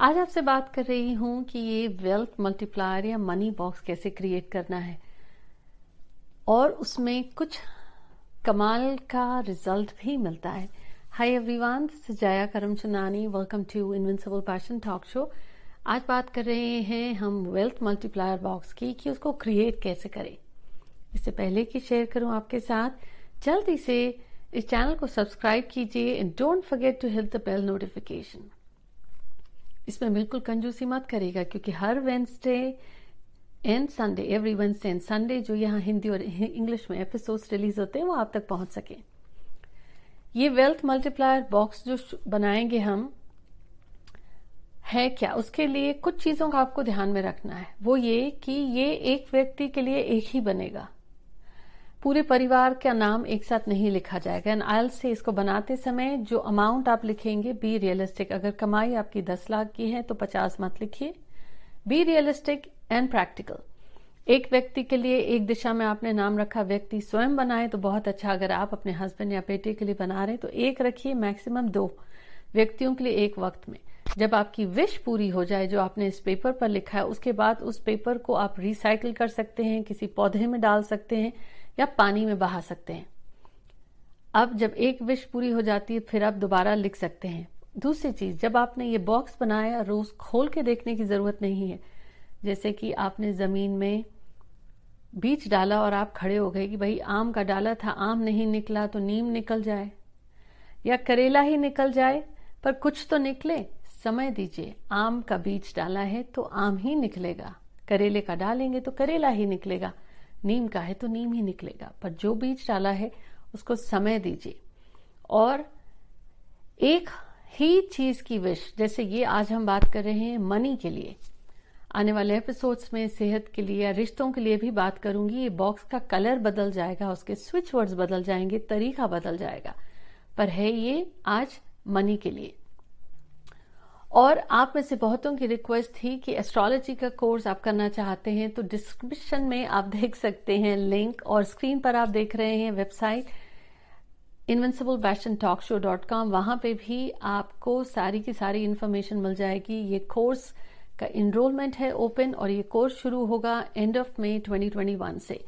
आज आपसे बात कर रही हूँ कि ये वेल्थ मल्टीप्लायर या मनी बॉक्स कैसे क्रिएट करना है। और उसमें कुछ कमाल का रिज़ल्ट भी मिलता है। Hi everyone this is Jaya Karamchandani welcome to invincible passion talk show आज बात कर रहे हैं हम वेल्थ मल्टीप्लायर बॉक्स की कि उसको क्रिएट कैसे करें। इससे पहले कि शेयर करूँ आपके साथ, जल्दी से इस चैनल को सब्सक्राइब कीजिए and don't forget to hit the bell notification इसमें बिल्कुल कंजूसी मत करेगा क्योंकि हर Wednesday and Sunday every Wednesday and Sunday जो यहाँ हिंदी और इंग्लिश में एपिसोड्स रिलीज़ होते हैं, वो आप तक पहुँच सके। ये वेल्थ मल्टीप्लायर बॉक्स जो बनाएँगे हम, है क्या? उसके लिए कुछ चीज़ों का आपको ध्यान में रखना है। वो ये कि ये एक व्यक्ति के लिए एक ही बनेगा। पूरे परिवार का नाम एक साथ नहीं लिखा जाएगा। एंड आयल से इसको बनाते समय जो अमाउंट आप लिखेंगे बी रियलिस्टिक अगर कमाई आपकी दस लाख की है तो पचास मत लिखिए। बी रियलिस्टिक एंड प्रैक्टिकल एक व्यक्ति के लिए एक दिशा में आपने नाम रखा, व्यक्ति स्वयं बनाए तो बहुत अच्छा। अगर आप अपने हस्बैंड या बेटे के लिए बना रहे तो एक रखिए मैक्सिमम दो व्यक्तियों के लिए एक वक्त में। जब आपकी विश पूरी हो जाए, जो आपने इस पेपर पर लिखा है, उसके बाद उस पेपर को आप रिसाइकिल कर सकते हैं, किसी पौधे में डाल सकते हैं। या पानी में बहा सकते हैं। अब जब एक विश पूरी हो जाती है, फिर आप दोबारा लिख सकते हैं। दूसरी चीज़, जब आपने ये बॉक्स बनाया, रोज खोल के देखने की ज़रूरत नहीं है। जैसे कि आपने ज़मीन में बीज डाला और आप खड़े हो गए कि भाई, आम का डाला था, आम नहीं निकला तो नीम निकल जाए। या करेला ही निकल जाए, पर कुछ तो निकले। समय दीजिए, आम का बीज डाला है तो आम ही निकलेगा। करेले का डालेंगे तो करेला ही निकलेगा। नीम का है तो नीम ही निकलेगा। पर जो बीज डाला है, उसको समय दीजिए। और एक ही चीज़ की विश जैसे ये आज हम बात कर रहे हैं मनी के लिए। आने वाले एपिसोड्स में, सेहत के लिए या रिश्तों के लिए भी बात करूँगी। ये बॉक्स का कलर बदल जाएगा, उसके स्विच वर्ड्स बदल जाएँगे, तरीका बदल जाएगा। पर है ये आज मनी के लिए। और आप में से बहुतों की रिक्वेस्ट थी कि एस्ट्रोलॉजी का कोर्स आप करना चाहते हैं तो डिस्क्रिप्शन में आप देख सकते हैं लिंक और स्क्रीन पर आप देख रहे हैं website invincible passion talk show dot com वहाँ पर भी आपको सारी की सारी इंफॉर्मेशन मिल जाएगी। ये कोर्स का इनरोलमेंट है ओपन और ये कोर्स शुरू होगा एंड ऑफ़ मे 2021 से।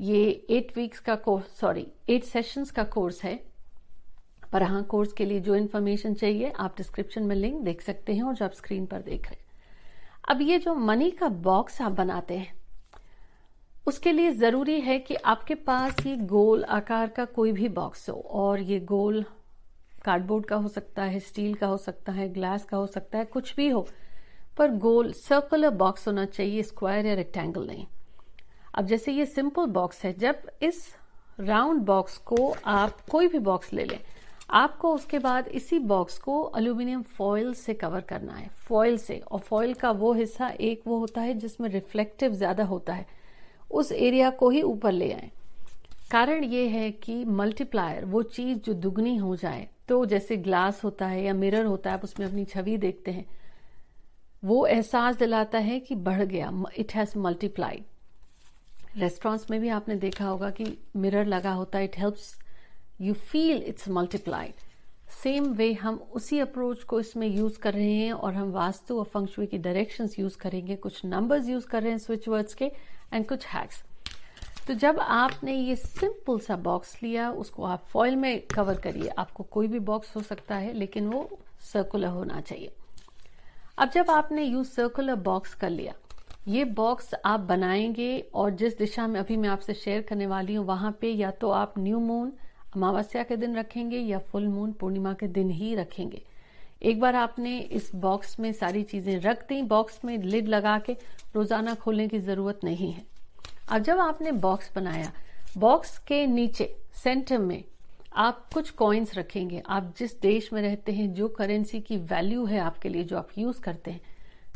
ये एट वीक्स का कोर्स सॉरी एट सेशंस का कोर्स है। पर हाँ कोर्स के लिए जो इन्फॉर्मेशन चाहिए, आप डिस्क्रिप्शन में लिंक देख सकते हैं और जो आप स्क्रीन पर देख रहे हैं। अब ये जो मनी का बॉक्स आप बनाते हैं, उसके लिए ज़रूरी है कि आपके पास ये गोल आकार का कोई भी बॉक्स हो और ये गोल कार्डबोर्ड का हो सकता है स्टील का हो सकता है ग्लास का हो सकता है, कुछ भी हो, पर गोल सर्कुलर बॉक्स होना चाहिए स्क्वायर या रेक्टेंगल नहीं। अब जैसे ये सिंपल बॉक्स है, जब इस राउंड बॉक्स को आप कोई भी बॉक्स ले लें आपको उसके बाद इसी बॉक्स को अल्यूमिनियम फॉयल से कवर करना है। फॉयल से, और फॉयल का वो हिस्सा एक वो होता है जिसमें रिफ्लेक्टिव ज़्यादा होता है। उस एरिया को ही ऊपर ले आए। कारण ये है कि मल्टीप्लायर वो चीज़ जो दुगनी हो जाए तो जैसे ग्लास होता है या मिरर होता है, आप उसमें अपनी छवि देखते हैं, वो एहसास दिलाता है कि बढ़ गया इट हैज़ मल्टीप्लाई रेस्टोरेंट्स में भी आपने देखा होगा कि मिरर लगा होता है it helps you feel it's multiplied same way हम उसी अप्रोच को इसमें यूज़ कर रहे हैं और हम वास्तु और फंक्शुए की डायरेक्शन यूज़ करेंगे, कुछ नंबर्स यूज़ कर रहे हैं स्विच वर्ड्स के एंड कुछ हैक्स तो जब आपने ये सिंपल सा बॉक्स लिया, उसको आप फॉइल में कवर करिए, आपको कोई भी बॉक्स हो सकता है, लेकिन वो सर्कुलर होना चाहिए। अब जब आपने यूज़ सर्कुलर बॉक्स कर लिया, ये बॉक्स आप बनाएँगे और जिस दिशा में अभी मैं आपसे शेयर करने वाली हूँ, वहाँ पे या तो आप न्यू मून अमावस्या के दिन रखेंगे या फुल मून पूर्णिमा के दिन ही रखेंगे। एक बार आपने इस बॉक्स में सारी चीज़ें रख दी बॉक्स में लिड लगा के रोज़ाना खोलने की ज़रूरत नहीं है। अब जब आपने बॉक्स बनाया बॉक्स के नीचे सेंटर में आप कुछ कॉइन्स रखेंगे। आप जिस देश में रहते हैं, जो करेंसी की वैल्यू है आपके लिए, जो आप यूज़ करते हैं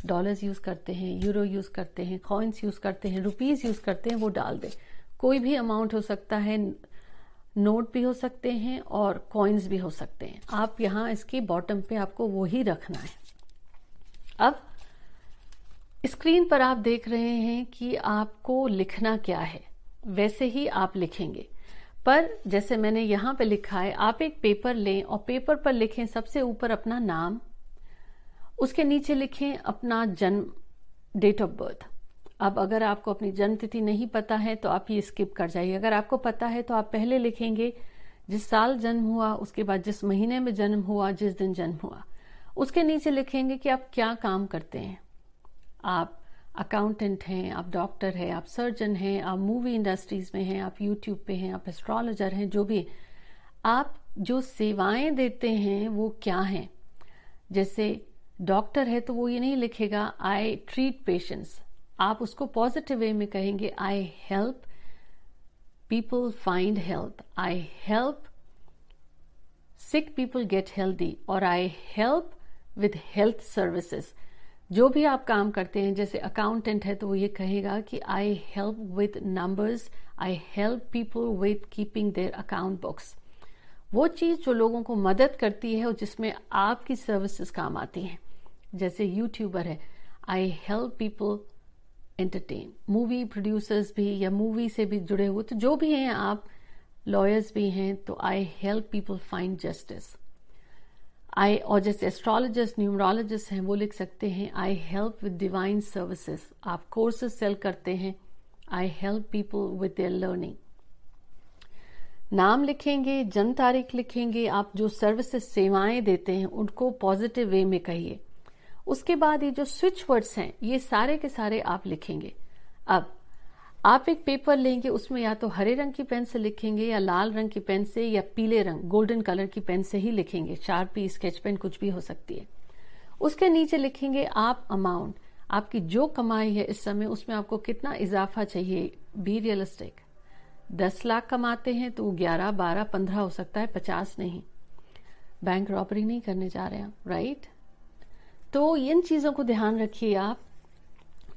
डॉलर्स यूज़ करते हैं यूरो यूज़ करते हैं कॉइन्स यूज़ करते हैं रुपीज़ यूज़ करते हैं, वो डाल दें। कोई भी अमाउंट हो सकता है नोट भी हो सकते हैं और कॉइन्स भी हो सकते हैं। आप यहाँ इसकी बॉटम पे आपको वो ही रखना है। अब स्क्रीन पर आप देख रहे हैं कि आपको लिखना क्या है। वैसे ही आप लिखेंगे। पर, जैसे मैंने यहाँ पे लिखा है, आप एक पेपर लें और पेपर पर लिखें सबसे ऊपर अपना नाम, उसके नीचे लिखें अपना जन्म डेट ऑफ़ बर्थ अब अगर आपको अपनी जन्म तिथि नहीं पता है तो आप ये स्किप कर जाइए। अगर आपको पता है तो आप पहले लिखेंगे, जिस साल जन्म हुआ, उसके बाद जिस महीने में जन्म हुआ, जिस दिन जन्म हुआ। उसके नीचे लिखेंगे कि आप क्या काम करते हैं। आप अकाउंटेंट हैं, आप डॉक्टर हैं, आप सर्जन हैं, आप मूवी इंडस्ट्रीज़ में हैं, आप यूट्यूब पे हैं, आप एस्ट्रोलॉजर हैं, जो भी। आप जो सेवाएँ देते हैं, वो क्या हैं? जैसे डॉक्टर है तो वो ये नहीं लिखेगा आई ट्रीट पेशेंट्स आप उसको पॉजिटिव वे में कहेंगे I help people find health I help sick people get healthy और I help with health services जो भी आप काम करते हैं, जैसे अकाउंटेंट है तो वो ये कहेगा कि I help with numbers I help people with keeping their account books वो चीज़ जो लोगों को मदद करती है और जिसमें आपकी सर्विसेज़ काम आती हैं। जैसे यूट्यूबर है I help people entertain movie producers भी या मूवी से भी जुड़े हुए तो जो भी हैं आप लॉयर्स भी हैं तो I help people find justice I और जैसे एस्ट्रोलॉजिस्ट न्यूमरोलॉजिस्ट हैं, वो लिख सकते हैं I help with divine services आप कोर्सेज सेल करते हैं I help people with their learning नाम लिखेंगे, जन्म तारीख लिखेंगे, आप जो सर्विसेज़ सेवाएँ देते हैं, उनको पॉजिटिव वे में कहिए। उसके बाद ये जो स्विच वर्ड्स हैं, ये सारे के सारे आप लिखेंगे। अब, आप एक पेपर लेंगे, उसमें या तो हरे रंग की पेन से लिखेंगे, या लाल रंग की पेन से, या पीले रंग गोल्डन कलर की पेन से ही लिखेंगे। शार्पी स्केच पेन कुछ भी हो सकती है। उसके नीचे लिखेंगे आप अमाउंट आपकी जो कमाई है इस समय, उसमें आपको कितना इजाफा चाहिए? बी रियलिस्टिक दस लाख कमाते हैं तो ग्यारह, बारह, पंद्रह हो सकता है, पचास नहीं। बैंक रॉबरी नहीं करने जा रहे हैं राइट तो इन चीज़ों को ध्यान रखिए आप।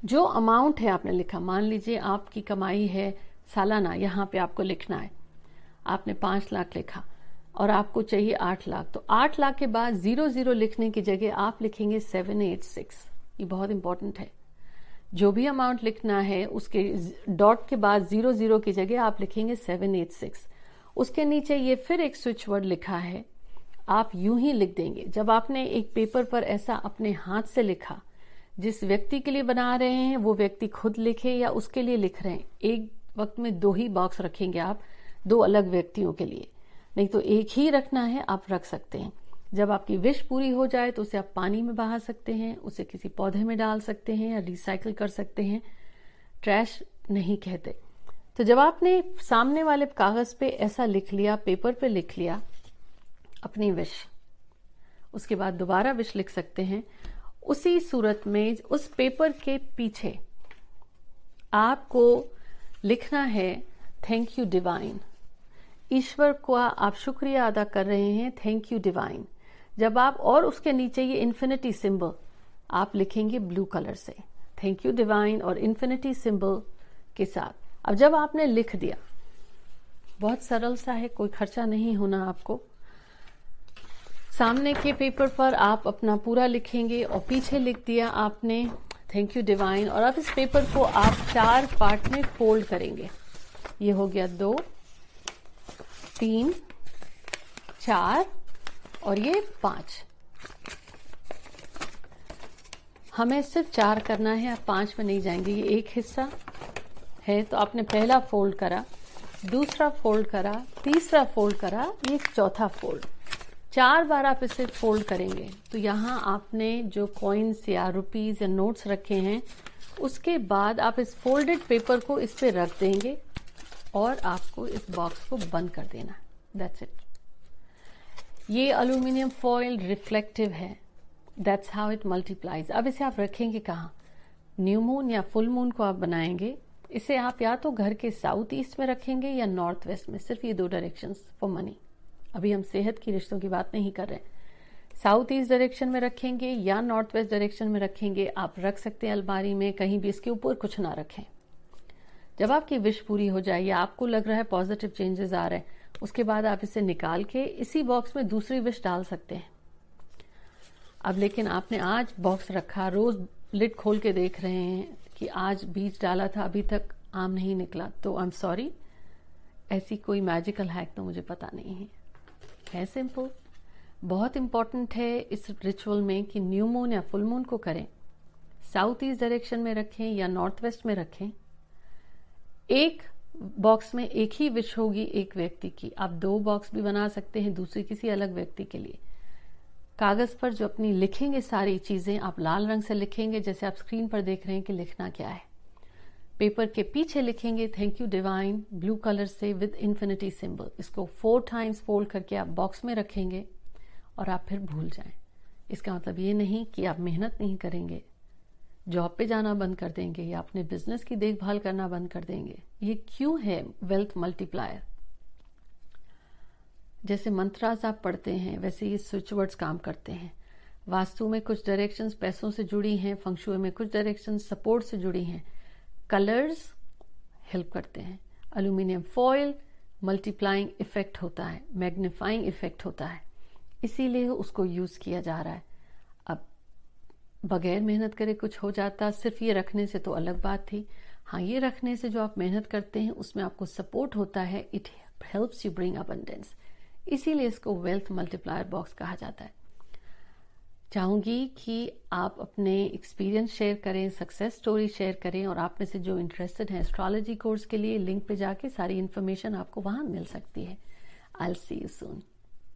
जो अमाउंट है आपने लिखा, मान लीजिए आपकी कमाई है सालाना, यहाँ पे आपको लिखना है। आपने पाँच लाख लिखा और आपको चाहिए आठ लाख। तो आठ लाख के बाद ज़ीरो ज़ीरो लिखने की जगह आप लिखेंगे सेवन एट सिक्स। ये बहुत इंपॉर्टेंट है। जो भी अमाउंट लिखना है, उसके डॉट के बाद ज़ीरो ज़ीरो की जगह आप लिखेंगे सेवन एट सिक्स। उसके नीचे ये फिर एक स्विच वर्ड लिखा है। आप यूँ ही लिख देंगे। जब आपने एक पेपर पर ऐसा अपने हाथ से लिखा, जिस व्यक्ति के लिए बना रहे हैं, वो व्यक्ति खुद लिखे या उसके लिए लिख रहे हैं, एक वक्त में दो ही बॉक्स रखेंगे आप, दो अलग व्यक्तियों के लिए। नहीं तो एक ही रखना है, आप रख सकते हैं। जब आपकी विश पूरी हो जाए तो उसे आप पानी में बहा सकते हैं, उसे किसी पौधे में डाल सकते हैं या रिसाइकिल कर सकते हैं। ट्रैश नहीं कहते। तो जब आपने सामने वाले कागज़ पे ऐसा लिख लिया पेपर पे लिख लिया अपनी विश उसके बाद दोबारा विश लिख सकते हैं। उसी सूरत में, उस पेपर के पीछे आपको लिखना है थैंक यू डिवाइन ईश्वर को आप शुक्रिया अदा कर रहे हैं थैंक यू डिवाइन जब आप और उसके नीचे ये इन्फिनिटी सिंबल आप लिखेंगे ब्लू कलर से थैंक यू डिवाइन और इन्फिनिटी सिंबल के साथ। अब जब आपने लिख दिया, बहुत सरल सा है, कोई खर्चा नहीं होना आपको। सामने के पेपर पर आप अपना पूरा लिखेंगे और पीछे लिख दिया आपने थैंक यू डिवाइन और अब इस पेपर को आप चार पार्ट में फोल्ड करेंगे। ये हो गया दो, तीन, चार और ये पाँच। हमें सिर्फ़ चार करना है, आप पाँच में नहीं जाएँगे, ये एक हिस्सा है तो आपने पहला फोल्ड करा, दूसरा फोल्ड करा, तीसरा फोल्ड करा, ये चौथा फोल्ड चार बार आप इसे फोल्ड करेंगे। तो यहाँ आपने जो कॉइन्स या रुपीज़ या नोट्स रखे हैं, उसके बाद आप इस फोल्डेड पेपर को इस पे रख देंगे और आपको इस बॉक्स को बंद कर देना। दैट्स इट ये अल्यूमिनियम फॉइल रिफ्लेक्टिव है। दैट्स हाउ इट मल्टीप्लाइज अब इसे आप रखेंगे कहाँ? न्यू मून या फुल मून को आप बनाएँगे। इसे आप या तो घर के साउथ ईस्ट में रखेंगे या नॉर्थ वेस्ट में, सिर्फ़ ये दो डायरेक्शन फॉर मनी अभी हम सेहत की रिश्तों की बात नहीं कर रहे। हैं साउथ ईस्ट डायरेक्शन में रखेंगे या नॉर्थ वेस्ट डायरेक्शन में रखेंगे, आप रख सकते हैं अलमारी में, कहीं भी इसके ऊपर कुछ ना रखें। जब आपकी विश पूरी हो जाए या आपको लग रहा है पॉजिटिव चेंजेस आ रहे हैं, उसके बाद आप इसे निकाल के इसी बॉक्स में दूसरी विश डाल सकते हैं। अब लेकिन आपने आज बॉक्स रखा, रोज लिड खोल के देख रहे हैं कि आज बीज डाला था, अभी तक आम नहीं निकला। तो आई एम सॉरी ऐसी कोई मैजिकल हैक तो मुझे पता नहीं है। है सिंपल बहुत इंपॉर्टेंट है इस रिचुअल में कि न्यू मून या फुल मून को करें। साउथ ईस्ट डायरेक्शन में रखें या नॉर्थ वेस्ट में रखें। एक बॉक्स में एक ही विश होगी एक व्यक्ति की। आप दो बॉक्स भी बना सकते हैं दूसरी किसी अलग व्यक्ति के लिए। कागज़ पर जो अपनी लिखेंगे सारी चीज़ें, आप लाल रंग से लिखेंगे, जैसे आप स्क्रीन पर देख रहे हैं कि लिखना क्या है। पेपर के पीछे लिखेंगे thank you divine blue colour से विद इन्फिनिटी सिंबल इसको फोर टाइम्स फोल्ड करके आप बॉक्स में रखेंगे और आप फिर भूल जाएँ। इसका मतलब ये नहीं कि आप मेहनत नहीं करेंगे। जॉब पे जाना बंद कर देंगे या अपने बिज़नेस की देखभाल करना बंद कर देंगे। ये क्यों है वेल्थ मल्टीप्लायर जैसे मंत्रास आप पढ़ते हैं, वैसे ये स्विच वर्ड्स काम करते हैं। वास्तु में कुछ डायरेक्शंस पैसों से जुड़ी हैं फंक्शुए में कुछ डायरेक्शन सपोर्ट से जुड़ी हैं। कलर्स हेल्प करते हैं। अल्यूमिनियम फॉयल मल्टीप्लाइंग इफ़ेक्ट होता है, मैग्नीफाइंग इफ़ेक्ट होता है। इसीलिए उसको यूज़ किया जा रहा है। अब बगैर मेहनत करे कुछ हो जाता, सिर्फ़ ये रखने से तो अलग बात थी। हाँ ये रखने से जो आप मेहनत करते हैं, उसमें आपको सपोर्ट होता है। It helps you bring abundance. इसीलिए इसको वेल्थ मल्टीप्लायर बॉक्स कहा जाता है। चाहूँगी कि आप अपने एक्सपीरियंस शेयर करें सक्सेस स्टोरी शेयर करें और आप में से जो इंटरेस्टेड हैं एस्ट्रोलॉजी कोर्स के लिए लिंक पे जाके सारी इन्फॉर्मेशन आपको वहाँ मिल सकती है। आई सी यू सून